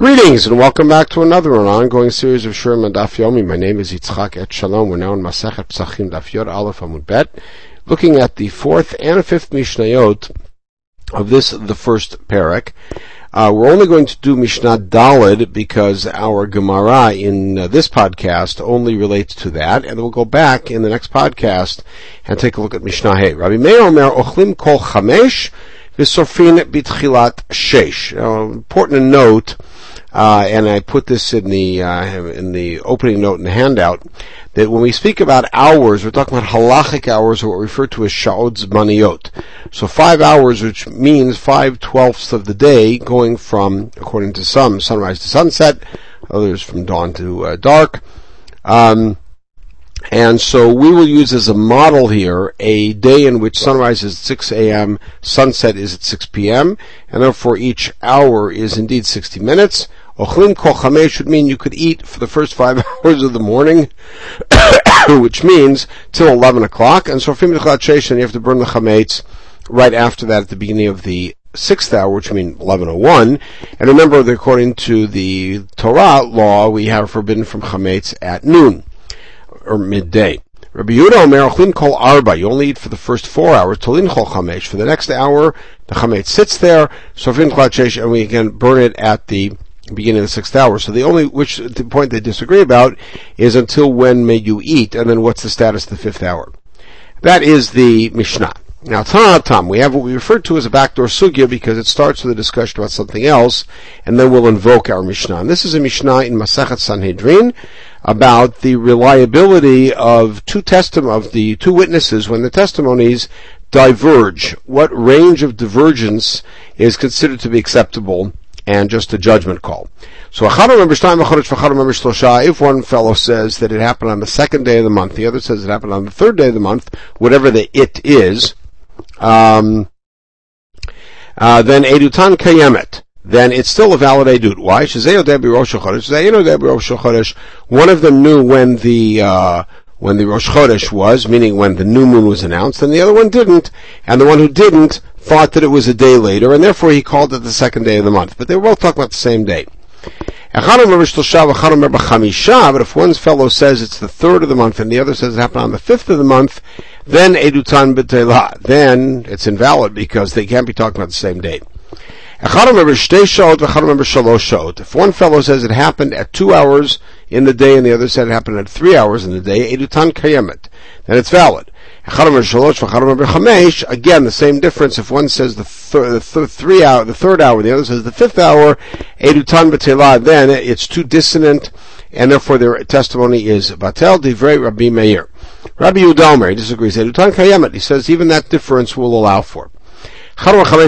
Greetings and welcome back to another an ongoing series of Shiurim and Daf Yomi. My name is Yitzchak Etshalom. We're now in Masechet Psachim Daf Yod Aleph Amud Bet, looking at the fourth and fifth Mishnayot of this, the first parak. Uh, we're only going to do Mishnah Dalid because our Gemara in uh, this podcast only relates to that, and we'll go back in the next podcast and take a look at Mishnah Hey. Rabbi Meir Omer Ochlim Kol Chamesh V'Sorfin B'Tchilat Sheish. Uh, important to note uh, and I put this in the uh, in the opening note in the handout that when we speak about hours, we're talking about halachic hours, or what we refer to as sha'od zmaniyot. So five hours, which means five twelfths of the day, going from, according to some, sunrise to sunset, others from dawn to uh, dark. Um, and so we will use as a model here a day in which sunrise is at 6 a.m., sunset is at 6 p.m., and therefore each hour is indeed 60 minutes. Ochlim kol chamesh would mean you could eat for the first five hours of the morning, which means till 11 o'clock, and so fim you have to burn the chametz right after that at the beginning of the sixth hour, which means 1101. And remember that according to the Torah law, we have forbidden from chametz at noon, or midday. Rabbi Yehuda Omer, kol arba, you only eat for the first four hours, tolin kol chamesh. For the next hour, the chametz sits there, so fin and we again burn it at the beginning of the sixth hour. So the only which the point they disagree about is until when may you eat, and then what's the status of the fifth hour. That is the Mishnah. Now, Tam, we have what we refer to as a backdoor sugya because it starts with a discussion about something else, and then we'll invoke our Mishnah. And this is a Mishnah in Masachet Sanhedrin about the reliability of two testim of the two witnesses when the testimonies diverge. What range of divergence is considered to be acceptable and just a judgment call. So if one fellow says that it happened on the second day of the month, the other says it happened on the third day of the month, whatever the it is, um, uh, then edutan kayemet. Then it's still a valid edut. Why? One of them knew when the uh, when the Rosh Chodesh was, meaning when the new moon was announced, and the other one didn't, and the one who didn't thought that it was a day later, and therefore he called it the second day of the month. But they were both talking about the same day. But if one fellow says it's the third of the month and the other says it happened on the fifth of the month, then edutan b'teilah. Then it's invalid because they can't be talking about the same date. If one fellow says it happened at two hours in the day and the other said it happened at three hours in the day, edutan kayemet, then it's valid. Again, the same difference. If one says the, thir- the th- three hour, the third hour, the other says the fifth hour, edutan then it's too dissonant, and therefore their testimony is batel divrei Rabbi Meir. Rabbi Yudomer disagrees. He says even that difference will allow for. However,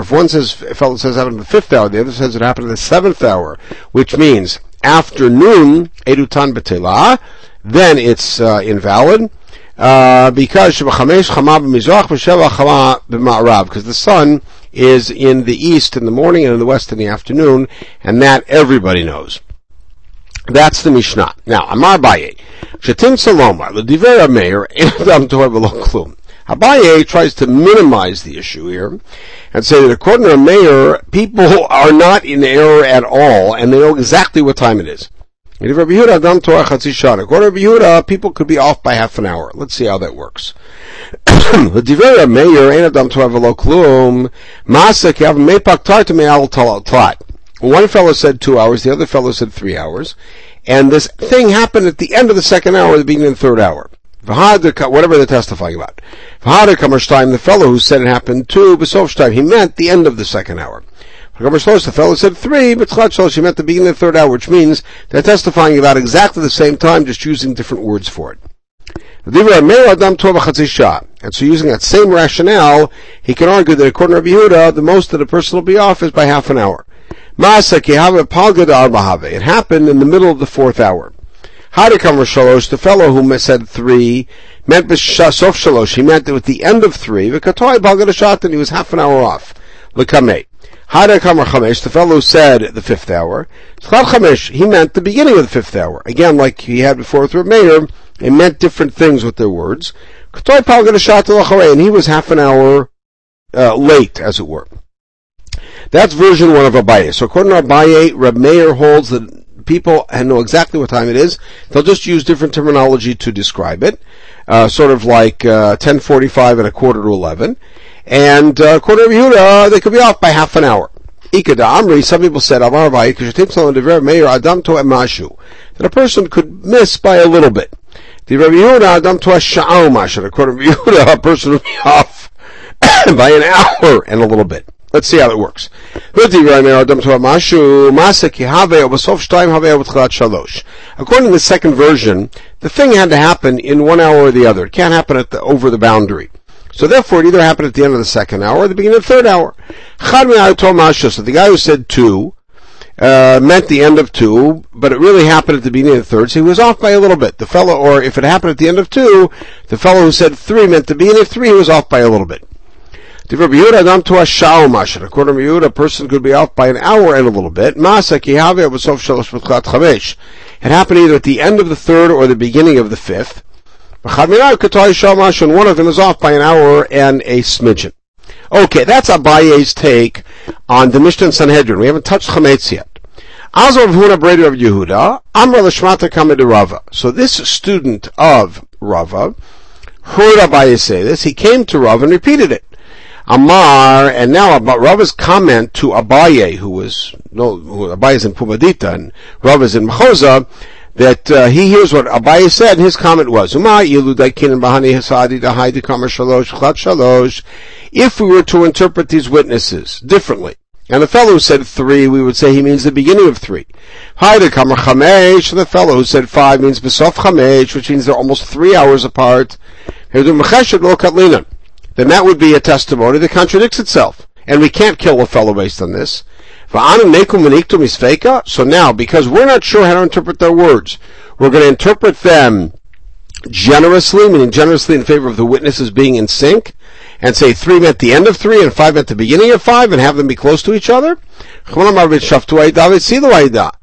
if one says, fellow says it happened in the fifth hour, the other says it happened in the seventh hour, which means afternoon, edutan b'teilah, then it's uh, invalid. Uh, because because the sun is in the east in the morning and in the west in the afternoon, and that everybody knows. That's the Mishnah. Now, Amar Baye, Shatim Salomar, L'diver Meir, Adam Klum. Abaye tries to minimize the issue here and say that according to a mayor, people are not in error at all and they know exactly what time it is. According to Rabbi Yehuda, people could be off by half an hour. Let's see how that works. One fellow said two hours, the other fellow said three hours, and this thing happened at the end of the second hour, the beginning of the third hour. Whatever they're testifying about. The fellow who said it happened two, he meant the end of the second hour. The fellow said three, but she meant the beginning of the third hour, which means they're testifying about exactly the same time, just using different words for it. And so using that same rationale, he can argue that according to Rabbi Yehuda, the most that a person will be off is by half an hour. It happened in the middle of the fourth hour. Hadikam Shalosh, the fellow who said three, meant Sof Shalosh, he meant it at the end of three, and he was half an hour off. Hada Kamar Chamesh, the fellow who said the fifth hour, Chamesh, he meant the beginning of the fifth hour. Again, like he had before with Reb Meir, it meant different things with their words. Katoy Palgadash and he was half an hour uh, late, as it were. That's version one of Abaye. So according to Abaye, Reb Meir holds that people know exactly what time it is. They'll just use different terminology to describe it. Uh, sort of like uh, 10:45 and a quarter to 11. And uh, according to Yehuda, they could be off by half an hour. Ikada Amri, some people said, Amar Remay Adam to E Mashu that a person could miss by a little bit. The Rabbi Yehuda Adam to a sha'au. According to Yehuda, a person would be off by an hour and a little bit. Let's see how it works. According to the second version, the thing had to happen in one hour or the other. It can't happen at the, over the boundary. So therefore, it either happened at the end of the second hour or the beginning of the third hour. So the guy who said two uh, meant the end of two, but it really happened at the beginning of the third, so he was off by a little bit. The fellow, or if it happened at the end of two, the fellow who said three meant the beginning of three, he was off by a little bit. According to Yehuda, a person could be off by an hour and a little bit. It happened either at the end of the third or the beginning of the fifth. One of them is off by an hour and a smidgen. Okay, that's Abaye's take on the Mishnah Sanhedrin. We haven't touched Chametz yet. Huna of Yehuda, Amra Rava. So this student of Rava heard Abaye say this. He came to Rava and repeated it. Amar, and now about Rava's comment to Abaye, who was, no, Abaye is in Pumbedita and Rava is in Mechoza, that uh, he hears what Abaye said, his comment was, If we were to interpret these witnesses differently, and the fellow who said three, we would say he means the beginning of three. the Kamar Chamesh, the fellow who said five means Besof Chamesh, which means they're almost three hours apart. Then that would be a testimony that contradicts itself. And we can't kill a fellow based on this. So now, because we're not sure how to interpret their words, we're going to interpret them generously, meaning generously in favor of the witnesses being in sync, and say three meant the end of three and five meant the beginning of five, and have them be close to each other.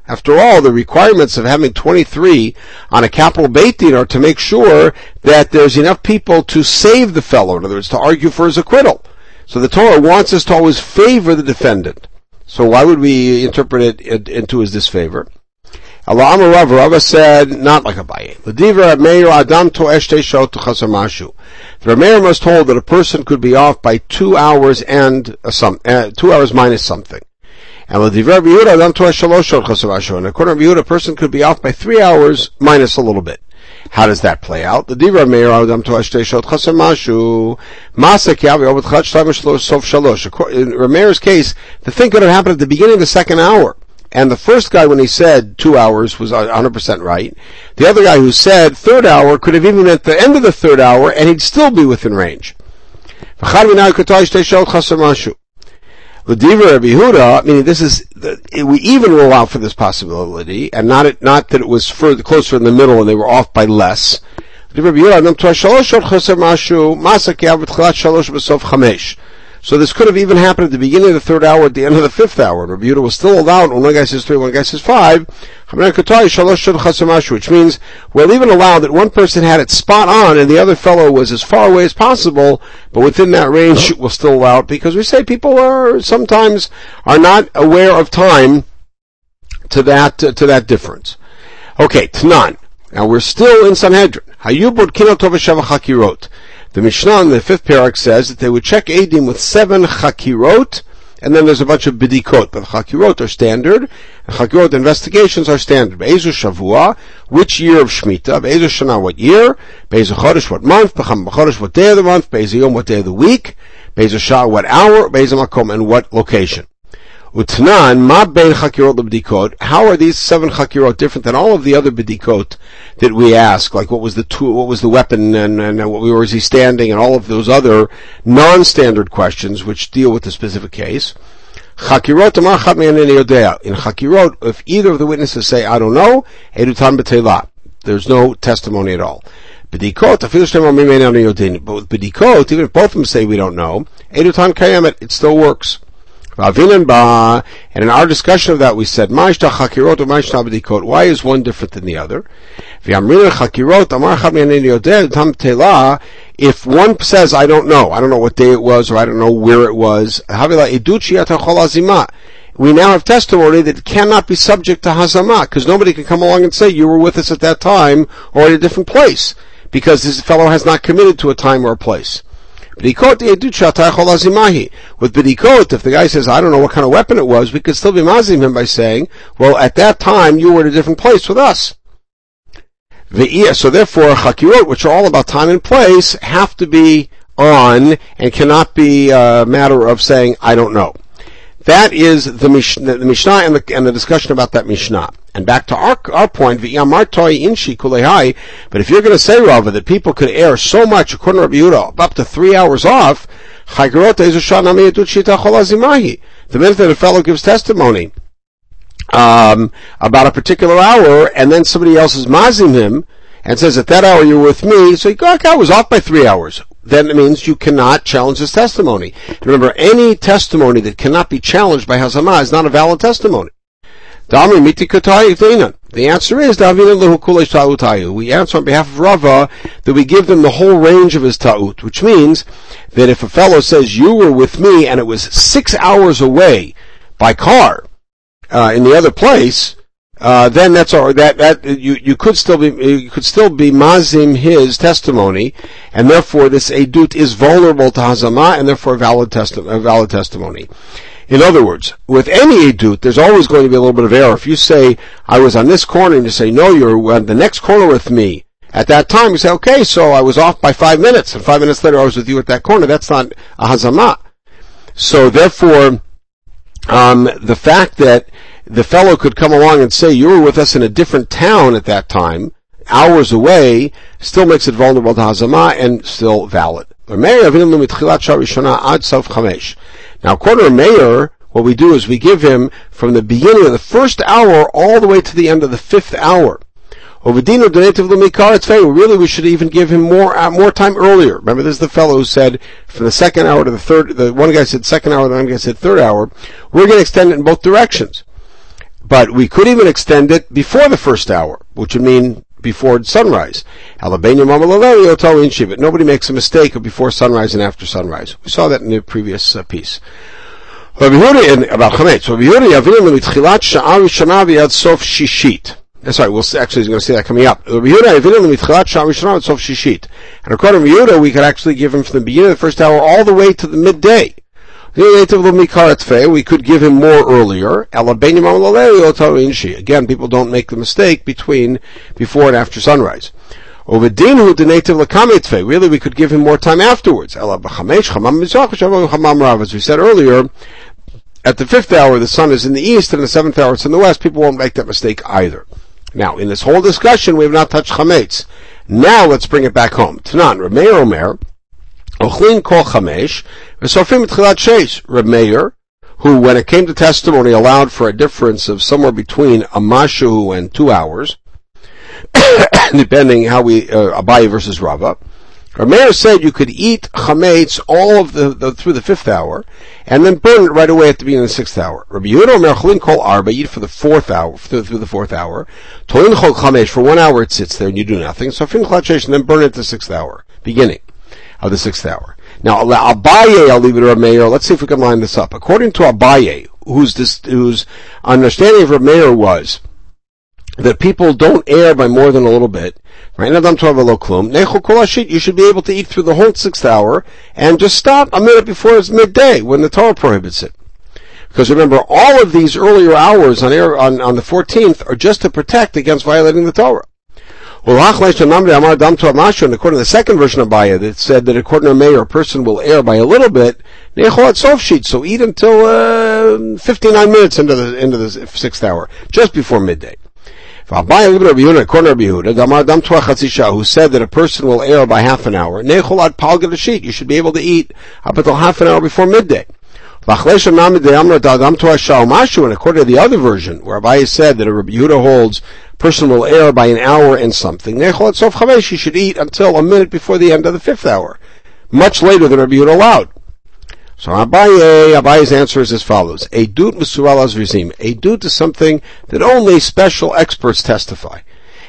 After all, the requirements of having 23 on a capital Beit Din are to make sure that there's enough people to save the fellow, in other words, to argue for his acquittal. So the Torah wants us to always favor the defendant. So why would we interpret it into his disfavor? Rav, Rava said, not like Abaye. L'divra meir adam to eshte shot. The Rameir must hold that a person could be off by two hours and some, uh, two hours minus something. And l'divra b'yud adam to eshalosh shot. And according to Yehuda, a person could be off by three hours minus a little bit. How does that play out? The Divra Meir Adam to Ashtei Shot Chaser Mashu Masa Kiavi Obet Chach Shlosh Sof Shalosh. In Rameir's case, the thing could have happened at the beginning of the second hour. And the first guy, when he said two hours, was 100% right. The other guy who said third hour could have even at the end of the third hour, and he'd still be within range. Rabbi meaning this is, we even rule out for this possibility, and not it, not that it was further, closer in the middle and they were off by less. So this could have even happened at the beginning of the third hour, at the end of the fifth hour. Rabbi Yehuda was still allowed one guy says three, one guy says five. Which means we'll even allow that one person had it spot on and the other fellow was as far away as possible, but within that range we'll still allow it because we say people are sometimes are not aware of time to that to, that difference. Okay, Tanan. Now we're still in Sanhedrin. Hayubud kinotov chakirot. The Mishnah in the fifth parak says that they would check Edim with seven chakirot, and then there's a bunch of bidikot, but chakirot are standard, and chakirot investigations are standard. Be'ezu shavua, which year of Shemitah, be'ezu shana, what year, be'ezu chodesh, what month, b'cham chodesh, what day of the month, be'ezu yom, what day of the week, be'ezu shah, what hour, be'ezu makom, and what location. Utnan, ma bein chakirot lebdikot. How are these seven chakirot different than all of the other bedikot that we ask? Like what was the tool, what was the weapon, and, and what where was he standing, and all of those other non-standard questions which deal with the specific case. Chakirot ma hakme an iniodea. In chakirot, if either of the witnesses say, I don't know, edutan b'teilah. There's no testimony at all. Bedikot, but with bedikot, even if both of them say we don't know, edutan kayemet, it still works. And in our discussion of that, we said, Why is one different than the other? if one says, I don't know, I don't know what day it was, or I don't know where it was, we now have testimony that cannot be subject to hazama, because nobody can come along and say, you were with us at that time, or at a different place, because this fellow has not committed to a time or a place. With Bedikot, if the guy says, I don't know what kind of weapon it was, we could still be mazim him by saying, well, at that time you were at a different place with us. So therefore, chakirot, which are all about time and place, have to be on and cannot be a matter of saying, I don't know. That is the, Mishnah, the Mishnah and the, and the discussion about that Mishnah. And back to our, our point, inshi kulehai, but if you're going to say, Rava, that people could err so much, according to Rabbi Yehuda, up to three hours off, the minute that a fellow gives testimony um, about a particular hour, and then somebody else is mazing him, and says, at that hour you're with me, so okay, I was off by three hours then it means you cannot challenge his testimony. Remember, any testimony that cannot be challenged by Hazama is not a valid testimony. The answer is, we answer on behalf of Rava that we give them the whole range of his ta'ut, which means that if a fellow says, you were with me and it was six hours away by car, uh, in the other place, uh, then that's all. That that you you could still be you could still be mazim his testimony, and therefore this edut is vulnerable to hazama, and therefore valid testi- valid testimony. In other words, with any edut, there's always going to be a little bit of error. If you say I was on this corner, and you say no, you're on the next corner with me. At that time, you say okay, so I was off by five minutes, and five minutes later I was with you at that corner. That's not a hazama. So therefore, um, the fact that the fellow could come along and say, you were with us in a different town at that time, hours away, still makes it vulnerable to Hazama and still valid. Now, to Meir, what we do is we give him from the beginning of the first hour all the way to the end of the fifth hour. Really, we should even give him more uh, more time earlier. Remember, this is the fellow who said from the second hour to the third. The one guy said second hour, the other guy said third hour. We're going to extend it in both directions. But we could even extend it before the first hour, which would mean before sunrise. Nobody makes a mistake of before sunrise and after sunrise. We saw that in the previous uh, piece. about. That's right. We'll actually going to see that coming up. And according to Yehuda, we could actually give him from the beginning of the first hour all the way to the midday. We could give him more earlier. Again, people don't make the mistake between before and after sunrise. Over dinhu the native lakamitfe. Really, we could give him more time afterwards. As we said earlier, at the fifth hour, the sun is in the east, and the seventh hour, it's in the west. People won't make that mistake either. Now, in this whole discussion, we have not touched chametz. Now, let's bring it back home. Tanan, Rameir Omer, Ochlin kol chamesh, v'sofim tchilat sheish. Reb Meir, who, when it came to testimony, allowed for a difference of somewhere between a mashu and two hours, depending how we, uh, Abaye versus Rava. Rameir said you could eat chametz all of the, the, through the fifth hour, and then burn it right away at the beginning of the sixth hour. Rabbi Yehuda Omer cholin kol arba, eat for the fourth hour, through, through the fourth hour. Tolin chol chamesh, for one hour it sits there and you do nothing. So fin and then burn it at the sixth hour, beginning of the sixth hour. Now, Abaye, I'll leave it to Rameir. Let's see if we can line this up. According to Abaye, whose this, whose understanding of Rameir was that people don't err by more than a little bit. Right? You should be able to eat through the whole sixth hour and just stop a minute before it's midday when the Torah prohibits it. Because remember, all of these earlier hours on, air, on, on the 14th are just to protect against violating the Torah. Well, according to the second version of Baya, it said that according to Meir, a person will err by a little bit, so eat until uh, 59 minutes into the into the sixth hour, just before midday. Who said that a person will err by half an hour? You should be able to eat up until half an hour before midday. And according to the other version, where Abaye said that a Rabbi Yehuda holds person will err by an hour and something, he should eat until a minute before the end of the fifth hour, much later than Rabbi Yehuda allowed. So Abaye, Abaye's answer is as follows. A dut misural azrizim. A dut is something that only special experts testify.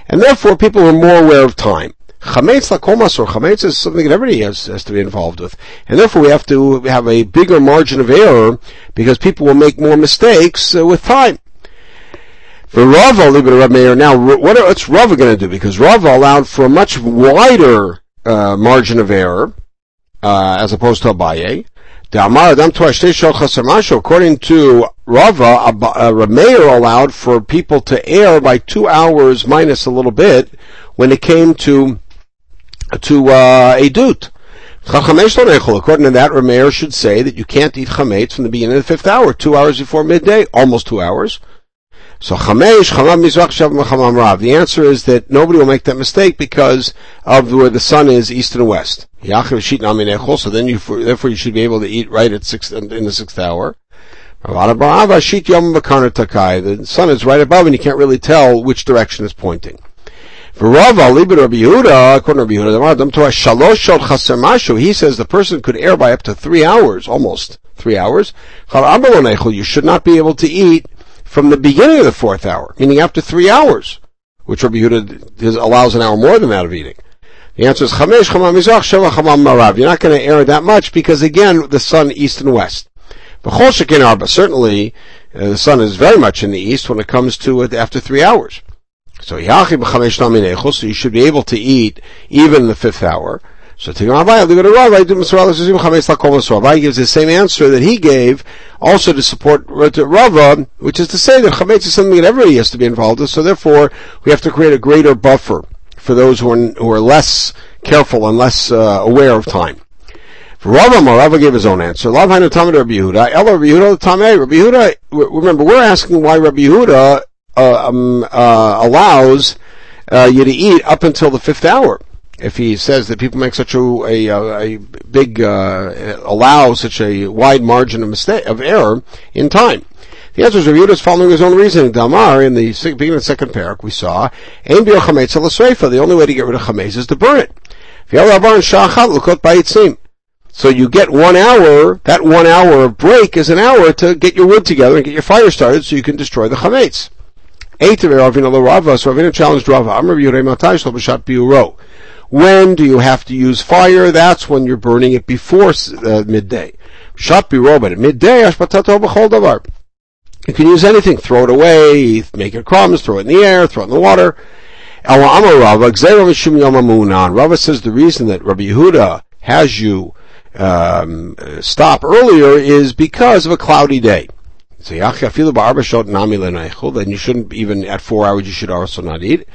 And therefore people are more aware of time. Chametz lakomas or chametz is something that everybody has, has to be involved with, and therefore we have to have a bigger margin of error because people will make more mistakes uh, with time. For Rava. Now, what, what's Rava going to do? Because Rava allowed for a much wider uh, margin of error uh, as opposed to Abaye. According to Rava, uh, Rav allowed for people to err by two hours minus a little bit when it came to to uh, a dut. According to that, Rameir should say that you can't eat chametz from the beginning of the fifth hour, two hours before midday, almost two hours. So chamesh, chamam mizrach shav rav. The answer is that nobody will make that mistake because of where the sun is, east and west. So then you, therefore you should be able to eat right at six, in the sixth hour. The sun is right above and you can't really tell which direction it's pointing. Rabbi Yehuda, according to Rabbi Yehuda, he says the person could err by up to three hours, almost three hours. You should not be able to eat from the beginning of the fourth hour, meaning after three hours, which Rabbi Yehuda allows an hour more than that of eating. The answer is Chamesh Chamam Mizrach Sheva Chamam Marav. You're not going to err that much because again, the sun east and west. But certainly, uh, the sun is very much in the east when it comes to it after three hours. So you should be able to eat even the fifth hour. So Rabbi gives the same answer that he gave, also to support Rava, which is to say that chametz is something that everybody has to be involved with. So therefore, we have to create a greater buffer for those who are, who are less careful and less uh, aware of time. Rava, Rava gave his own answer. Rabbi Rabbi. Rabbi Yehuda. Remember, we're asking why Rabbi Yehuda uh, um, uh, allows uh, you to eat up until the fifth hour. If he says that people make such a a, a big uh, allow such a wide margin of mistake of error in time. The answer is Rav is following his own reasoning. Damar, in the beginning of the second parak, we saw, The only way to get rid of chametz is to burn it. So you get one hour, that one hour of break is an hour to get your wood together and get your fire started so you can destroy the chametz. Of Ravina Rava, so Ravina challenged Rava. Amr Biuro. When do you have to use fire? That's when you're burning it before uh, midday. Shat Biro, but at midday, Ashpatato B'chol Davar. You can use anything. Throw it away, make it crumbs, throw it in the air, throw it in the water. Rava says the reason that Rabbi Yehuda has you um, stop earlier is because of a cloudy day. So then you shouldn't even at four hours you should also not eat.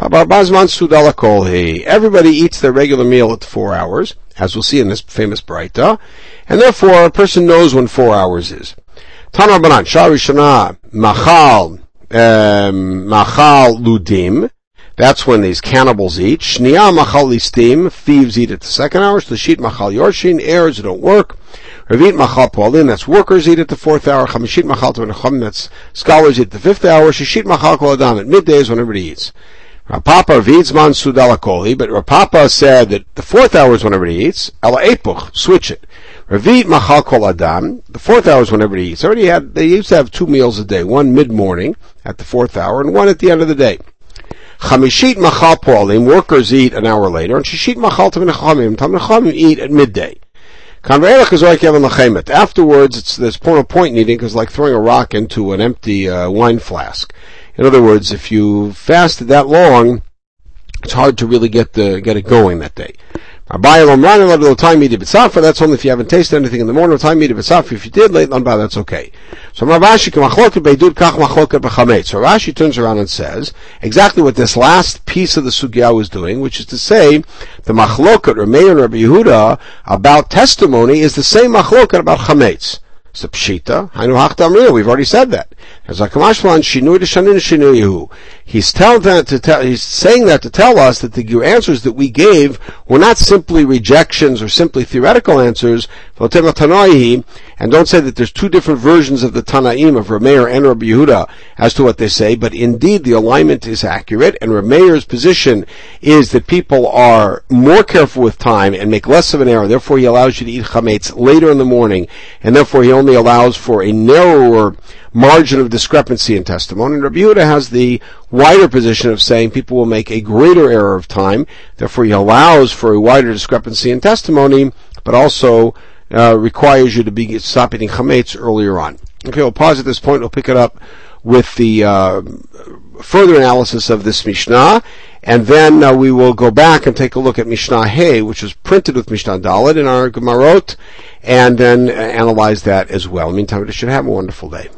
Everybody eats their regular meal at four hours, as we'll see in this famous Braita, and therefore a person knows when four hours is. Banan, Sharishana, Machal, Machal Ludim, that's when these cannibals eat. Shnia Machal Listim, thieves eat at the second hour. Shlishit Machal Yorshin, heirs don't work. Ravit Machal Poalin, that's workers eat at the fourth hour. Chamishit Machal Tvenacham, that's scholars eat at the fifth hour. Shishit Machal Kol Adam, at midday is when everybody eats. Rapapa Vidzman Sudalakoli, but Rapapa said that the fourth hour is when everybody eats. Ela Epuch, switch it. Ravit Machal Kol Adam, the fourth hour is when everybody eats. Already had, they used to have two meals a day, one mid-morning at the fourth hour and one at the end of the day. Chamishit Machal Poalim, workers eat an hour later, and Shishit Machal Tamnachamim, Tamnachamim eat at midday. Afterwards, it's, there's of point in eating because like throwing a rock into an empty uh, wine flask. In other words, if you fasted that long, it's hard to really get the get it going that day. That's only if you haven't tasted anything in the morning. Time eat b'tzafa. If you did late on that's okay. So Rashi So Rashi turns around and says exactly what this last piece of the sugya was doing, which is to say the machloket Rameir and Rabbi Yehuda about testimony is the same machloket about chametz. A pshita. We've already said that. As. He's telling that to tell. He's saying that to tell us that the answers that we gave were not simply rejections or simply theoretical answers. And don't say that there's two different versions of the Tanaim of Rameir and Rabbi Yehuda as to what they say, but indeed the alignment is accurate, and Rameir's position is that people are more careful with time and make less of an error. Therefore, he allows you to eat chametz later in the morning, and therefore he only allows for a narrower margin of discrepancy in testimony. And Rabbi has the wider position of saying people will make a greater error of time, therefore he allows for a wider discrepancy in testimony, but also uh, requires you to be stop eating chametz earlier on. Okay, we'll pause at this point. We'll pick it up with the uh, further analysis of this Mishnah, and then uh, we will go back and take a look at Mishnah Hay, which is printed with Mishnah Dalet in our Gemarot, and then analyze that as well. In the meantime, you should have a wonderful day.